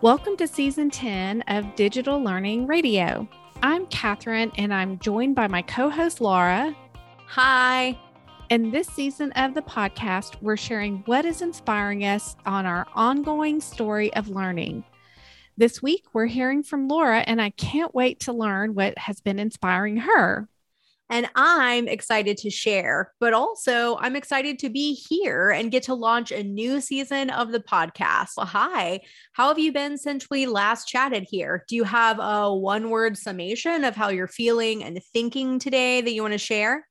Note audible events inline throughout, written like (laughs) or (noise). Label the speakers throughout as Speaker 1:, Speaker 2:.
Speaker 1: Welcome to season 10 of Digital Learning Radio. I'm Kathryn and I'm joined by my co host Laura.
Speaker 2: Hi.
Speaker 1: In this season of the podcast, we're sharing what is inspiring us on our ongoing story of learning. This week, we're hearing from Laura, and I can't wait to learn what has been inspiring her.
Speaker 2: And I'm excited to share, but also I'm excited to be here and get to launch a new season of the podcast. Well, hi, how have you been since we last chatted here? Do you have a one word summation of how you're feeling and thinking today that you want to share?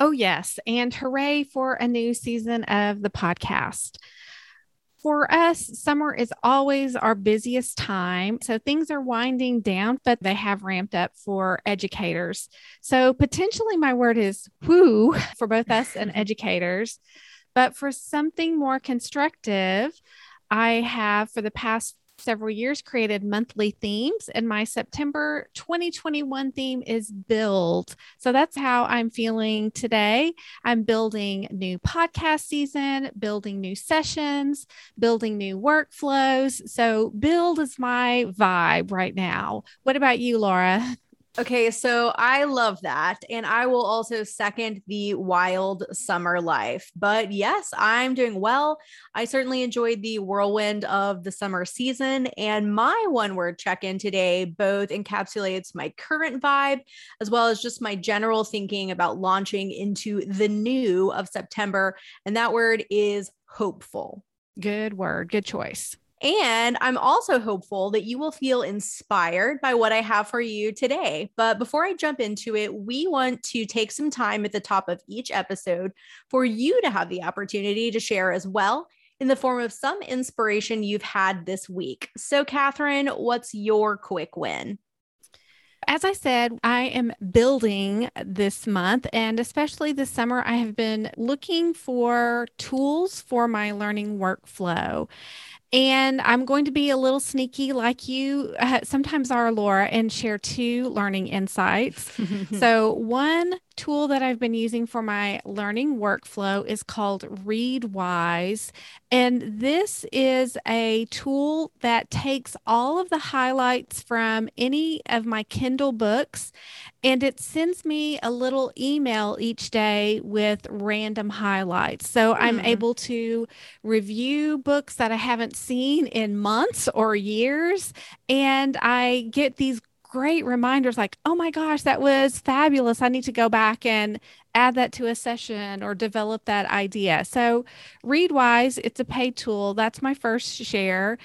Speaker 1: Oh, yes. And hooray for a new season of the podcast for us, summer is always our busiest time. So things are winding down, but they have ramped up for educators. So potentially, my word is whoo (laughs) for both us and (laughs) educators. But for something more constructive, I have for the past several years created monthly themes and my September 2021 theme is build. So that's how I'm feeling today. I'm building new podcast season, building new sessions, building new workflows. So build is my vibe right now. What about you, Laura? (laughs)
Speaker 2: Okay, so I love that. And I will also second the wild summer life. But yes, I'm doing well. I certainly enjoyed the whirlwind of the summer season. And my one word check in today both encapsulates my current vibe as well as just my general thinking about launching into the new of September. And that word is hopeful.
Speaker 1: Good word. Good choice.
Speaker 2: And I'm also hopeful that you will feel inspired by what I have for you today. But before I jump into it, we want to take some time at the top of each episode for you to have the opportunity to share as well in the form of some inspiration you've had this week. So, Kathryn, what's your quick win?
Speaker 1: As I said, I am building this month and especially this summer, I have been looking for tools for my learning workflow. And I'm going to be a little sneaky like you uh, sometimes are, Laura, and share two learning insights. (laughs) so, one tool that I've been using for my learning workflow is called Readwise. And this is a tool that takes all of the highlights from any of my Kindle books and it sends me a little email each day with random highlights. So hmm. I'm able to review books that I haven't seen in months or years. And I get these great reminders like, oh my gosh, that was fabulous. I need to go back and add that to a session or develop that idea. So, Readwise, it's a paid tool. That's my first share.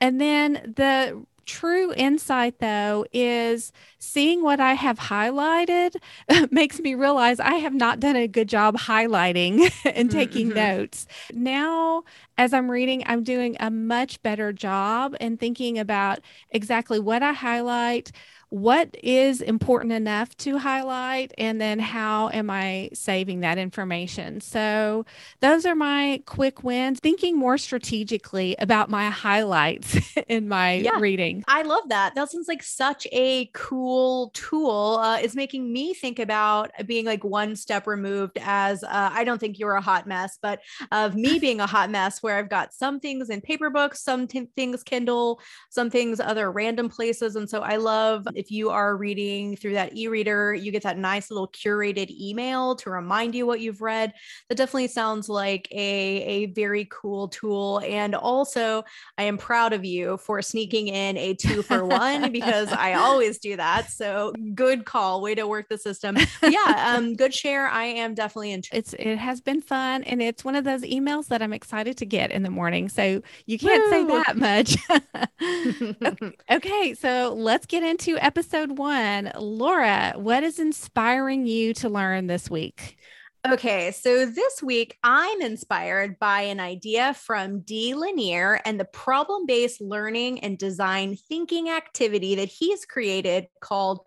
Speaker 1: And then the true insight, though, is seeing what I have highlighted (laughs) makes me realize I have not done a good job highlighting (laughs) and taking mm-hmm. notes. Now, as I'm reading, I'm doing a much better job and thinking about exactly what I highlight, what is important enough to highlight and then how am I saving that information. So, those are my quick wins, thinking more strategically about my highlights (laughs) in my yeah, reading.
Speaker 2: I love that. That sounds like such a cool tool. Uh, it's making me think about being like one step removed as uh, I don't think you're a hot mess, but of me (laughs) being a hot mess where I've got some things in paper books, some t- things Kindle, some things other random places. And so I love if you are reading through that e-reader, you get that nice little curated email to remind you what you've read. That definitely sounds like a, a very cool tool. And also, I am proud of you for sneaking in a two for one (laughs) because I always do that. So good call. Way to work the system. yeah, um, good share. I am definitely interested.
Speaker 1: It's it has been fun and it's one of those emails that I'm excited to get in the morning. So you can't Woo! say that much. (laughs) (laughs) okay, so let's get into episode one. Laura, what is inspiring you to learn this week?
Speaker 2: Okay, so this week I'm inspired by an idea from Dee Lanier and the problem based learning and design thinking activity that he's created called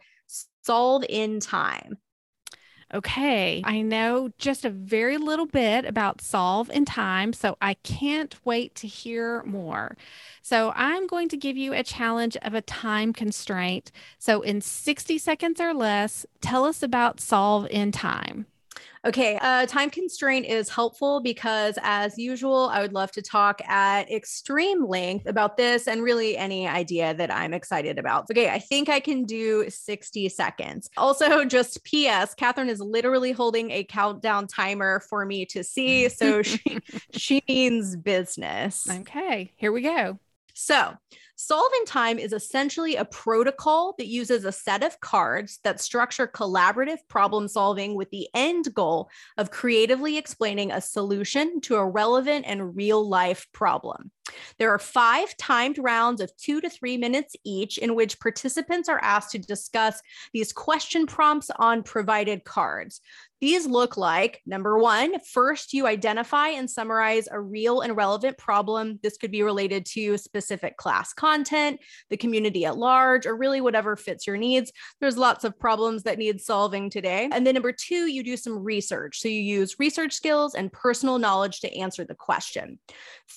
Speaker 2: Solve in Time.
Speaker 1: Okay, I know just a very little bit about Solve in Time, so I can't wait to hear more. So, I'm going to give you a challenge of a time constraint. So, in 60 seconds or less, tell us about Solve in Time.
Speaker 2: Okay, uh, time constraint is helpful because, as usual, I would love to talk at extreme length about this and really any idea that I'm excited about. Okay, I think I can do 60 seconds. (laughs) Also, just P.S. Kathryn is literally holding a countdown timer for me to see, so (laughs) she she means business.
Speaker 1: Okay, here we go.
Speaker 2: So, Solve in Time is essentially a protocol that uses a set of cards that structure collaborative problem solving with the end goal of creatively explaining a solution to a relevant and real life problem. There are five timed rounds of two to three minutes each, in which participants are asked to discuss these question prompts on provided cards. These look like number one, first, you identify and summarize a real and relevant problem. This could be related to specific class content, the community at large, or really whatever fits your needs. There's lots of problems that need solving today. And then number two, you do some research. So you use research skills and personal knowledge to answer the question.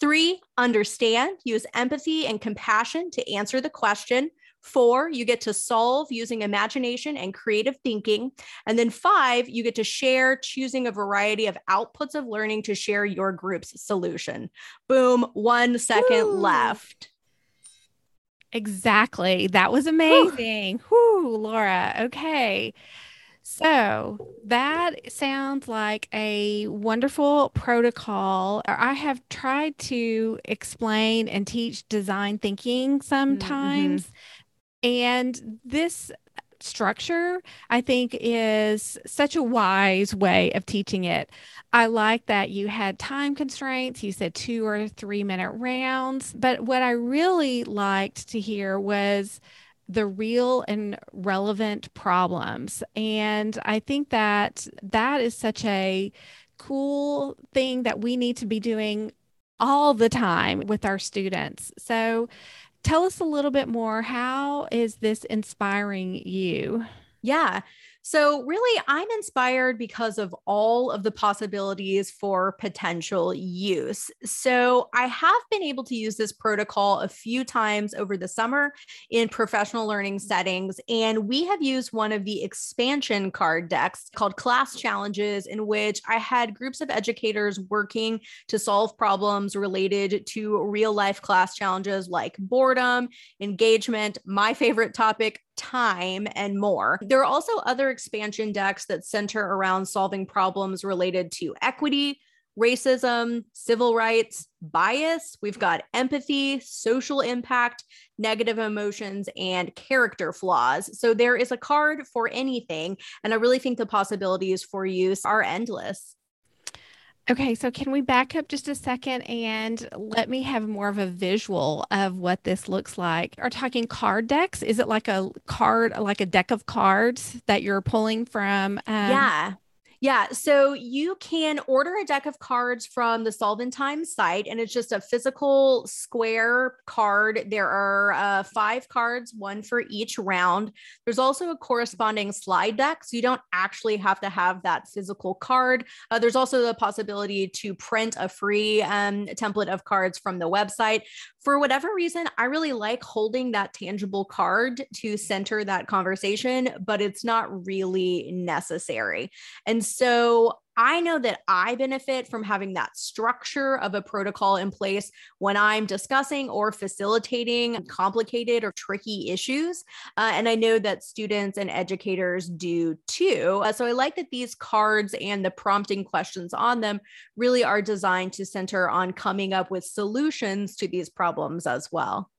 Speaker 2: Three, understand, use empathy and compassion to answer the question. Four, you get to solve using imagination and creative thinking. And then five, you get to share, choosing a variety of outputs of learning to share your group's solution. Boom, one second left.
Speaker 1: Exactly. That was amazing. Whoo, Whew Laura. Okay. So that sounds like a wonderful protocol. I have tried to explain and teach design thinking mm-hmm. sometimes. Mm-hmm. And this structure, I think, is such a wise way of teaching it. I like that you had time constraints. You said two or three minute rounds. But what I really liked to hear was the real and relevant problems. And I think that that is such a cool thing that we need to be doing all the time with our students. So, tell us a little bit more. How is this inspiring you?
Speaker 2: Yeah. So, really, I'm inspired because of all of the possibilities for potential use. So, I have been able to use this protocol a few times over the summer in professional learning settings. And we have used one of the expansion card decks called Class Challenges, in which I had groups of educators working to solve problems related to real life class challenges like boredom, engagement, my favorite topic, time and more. There are also other expansion decks that center around solving problems related to equity, racism, civil rights, bias. We've got empathy, social impact, negative emotions, and character flaws. So there is a card for anything. And I really think the possibilities for use are endless.
Speaker 1: Okay, so can we back up just a second and let me have more of a visual of what this looks like? Are talking card decks? Is it like a card, like a deck of cards that you're pulling from?
Speaker 2: Um... yeah. Yeah. So you can order a deck of cards from the Solve in Time site, and it's just a physical square card. There are uh, five cards, one for each round. There's also a corresponding slide deck. So you don't actually have to have that physical card. Uh, there's also the possibility to print a free um, template of cards from the website. For whatever reason, I really like holding that tangible card to center that conversation, but it's not really necessary. And so I know that I benefit from having that structure of a protocol in place when I'm discussing or facilitating complicated or tricky issues. Uh, and I know that students and educators do too. Uh, so I like that these cards and the prompting questions on them really are designed to center on coming up with solutions to these problems as well.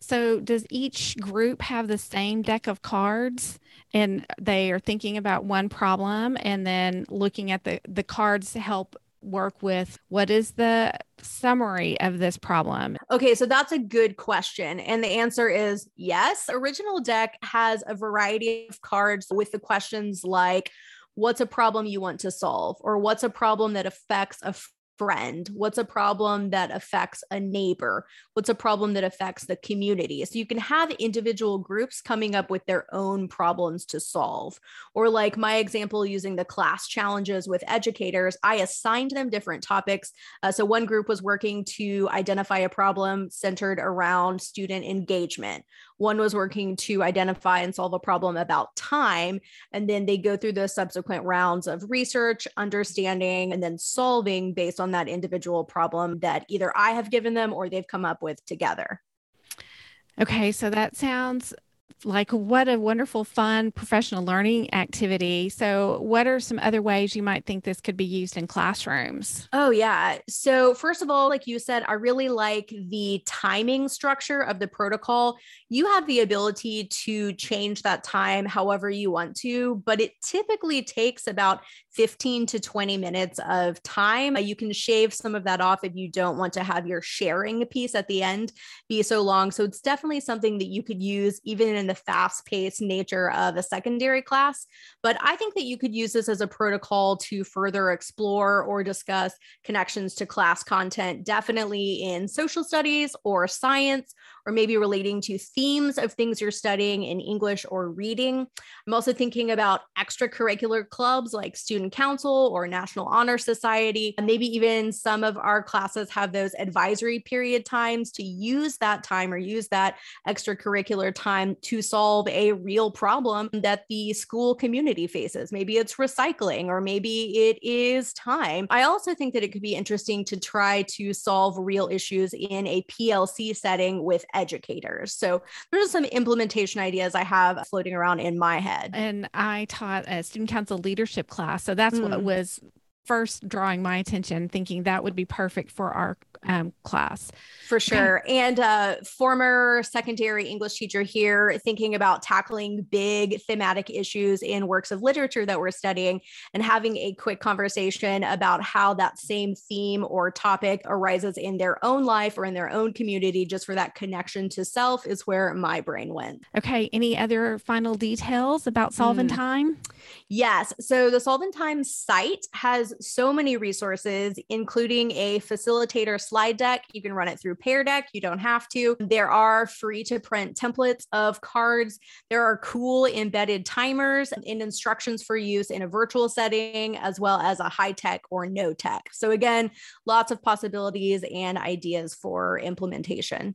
Speaker 1: So, does each group have the same deck of cards and they are thinking about one problem and then looking at the, the cards to help work with what is the summary of this problem?
Speaker 2: Okay, so that's a good question. And the answer is yes. Original Deck has a variety of cards with the questions like, What's a problem you want to solve? Or what's a problem that affects a friend? What's a problem that affects a neighbor? What's a problem that affects the community? So you can have individual groups coming up with their own problems to solve. Or, like my example, using the class challenges with educators, I assigned them different topics. Uh, so one group was working to identify a problem centered around student engagement. One was working to identify and solve a problem about time. And then they go through the subsequent rounds of research, understanding, and then solving based on that individual problem that either I have given them or they've come up with together.
Speaker 1: Okay, so that sounds like what a wonderful fun professional learning activity. So what are some other ways you might think this could be used in classrooms?
Speaker 2: Oh yeah. So first of all like you said i really like the timing structure of the protocol. You have the ability to change that time however you want to but it typically takes about 15 to 20 minutes of time. You can shave some of that off if you don't want to have your sharing piece at the end be so long. So it's definitely something that you could use even in the fast paced nature of a secondary class. But I think that you could use this as a protocol to further explore or discuss connections to class content, definitely in social studies or science or maybe relating to themes of things you're studying in English or reading. I'm also thinking about extracurricular clubs like Student Council or National Honor Society. And maybe even some of our classes have those advisory period times to use that time or use that extracurricular time to solve a real problem that the school community faces. Maybe it's recycling or maybe it is time. I also think that it could be interesting to try to solve real issues in a PLC setting with educators. So there's some implementation ideas I have floating around in my head.
Speaker 1: And I taught a student council leadership class. So that's mm. what was first drawing my attention, thinking that would be perfect for our um, class.
Speaker 2: For (clears throat) sure. And uh, former secondary English teacher here, thinking about tackling big thematic issues in works of literature that we're studying and having a quick conversation about how that same theme or topic arises in their own life or in their own community, just for that connection to self, is where my brain went.
Speaker 1: Okay. Any other final details about Solve in mm. Time?
Speaker 2: Yes. So the Solve in Time site has so many resources, including a facilitator slide deck. You can run it through Pear Deck. You don't have to. There are free to print templates of cards. There are cool embedded timers and instructions for use in a virtual setting, as well as a high tech or no tech. So, again, lots of possibilities and ideas for implementation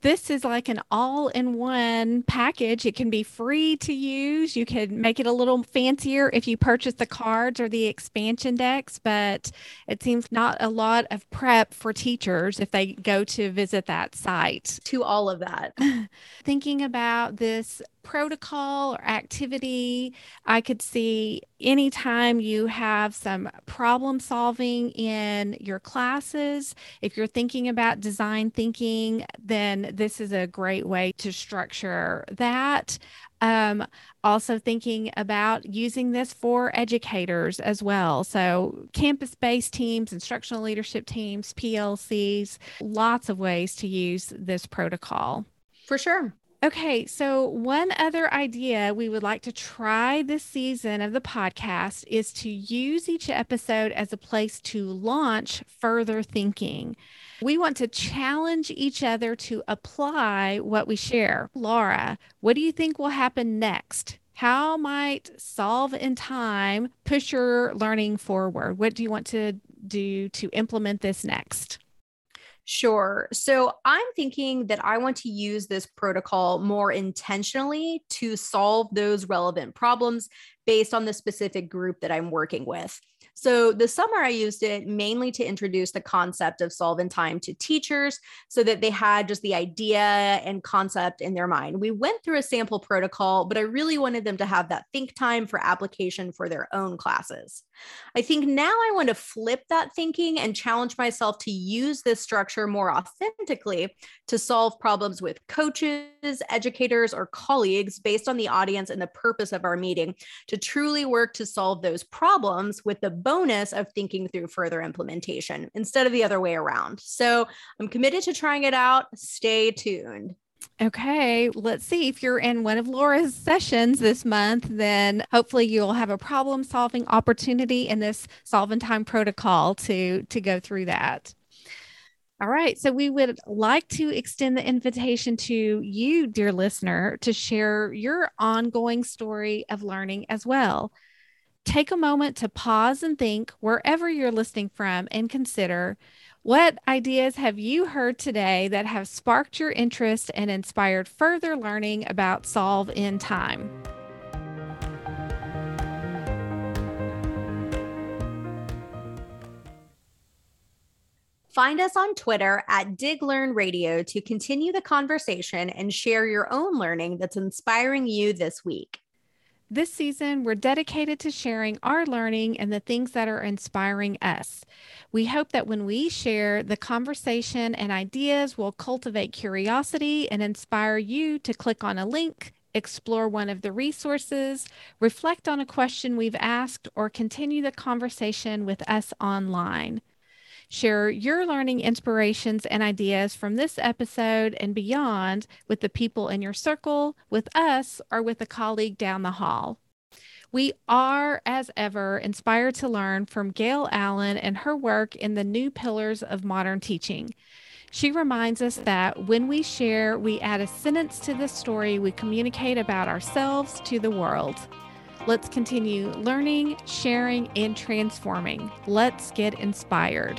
Speaker 1: this is like an all in one package. It can be free to use. You can make it a little fancier if you purchase the cards or the expansion decks, but it seems not a lot of prep for teachers if they go to visit that site.
Speaker 2: To all of that. (laughs)
Speaker 1: Thinking about this protocol or activity. I could see anytime you have some problem solving in your classes. If you're thinking about design thinking, then this is a great way to structure that. Um, also, thinking about using this for educators as well. So, campus based teams, instructional leadership teams, PLCs, lots of ways to use this protocol.
Speaker 2: For sure.
Speaker 1: Okay, so one other idea we would like to try this season of the podcast is to use each episode as a place to launch further thinking. We want to challenge each other to apply what we share. Laura, what do you think will happen next? How might solve in time push your learning forward? What do you want to do to implement this next?
Speaker 2: Sure. So I'm thinking that I want to use this protocol more intentionally to solve those relevant problems based on the specific group that I'm working with. So the summer I used it mainly to introduce the concept of solve in time to teachers so that they had just the idea and concept in their mind. We went through a sample protocol, but I really wanted them to have that think time for application for their own classes. I think now I want to flip that thinking and challenge myself to use this structure more authentically to solve problems with coaches, educators, or colleagues based on the audience and the purpose of our meeting to truly work to solve those problems with the bonus of thinking through further implementation instead of the other way around. So I'm committed to trying it out. Stay tuned.
Speaker 1: Okay, let's see if you're in one of Laura's sessions this month, then hopefully you'll have a problem solving opportunity in this solve in time protocol to to go through that. All right, so we would like to extend the invitation to you, dear listener, to share your ongoing story of learning as well. Take a moment to pause and think wherever you're listening from and consider What ideas have you heard today that have sparked your interest and inspired further learning about Solve in Time?
Speaker 2: Find us on Twitter at Dig Learn Radio to continue the conversation and share your own learning that's inspiring you this week.
Speaker 1: This season, we're dedicated to sharing our learning and the things that are inspiring us. We hope that when we share, the conversation and ideas will cultivate curiosity and inspire you to click on a link, explore one of the resources, reflect on a question we've asked, or continue the conversation with us online. Share your learning inspirations and ideas from this episode and beyond with the people in your circle, with us, or with a colleague down the hall. We are, as ever, inspired to learn from Gail Allen and her work in the new pillars of modern teaching. She reminds us that when we share, we add a sentence to the story we communicate about ourselves to the world. Let's continue learning, sharing, and transforming. Let's get inspired.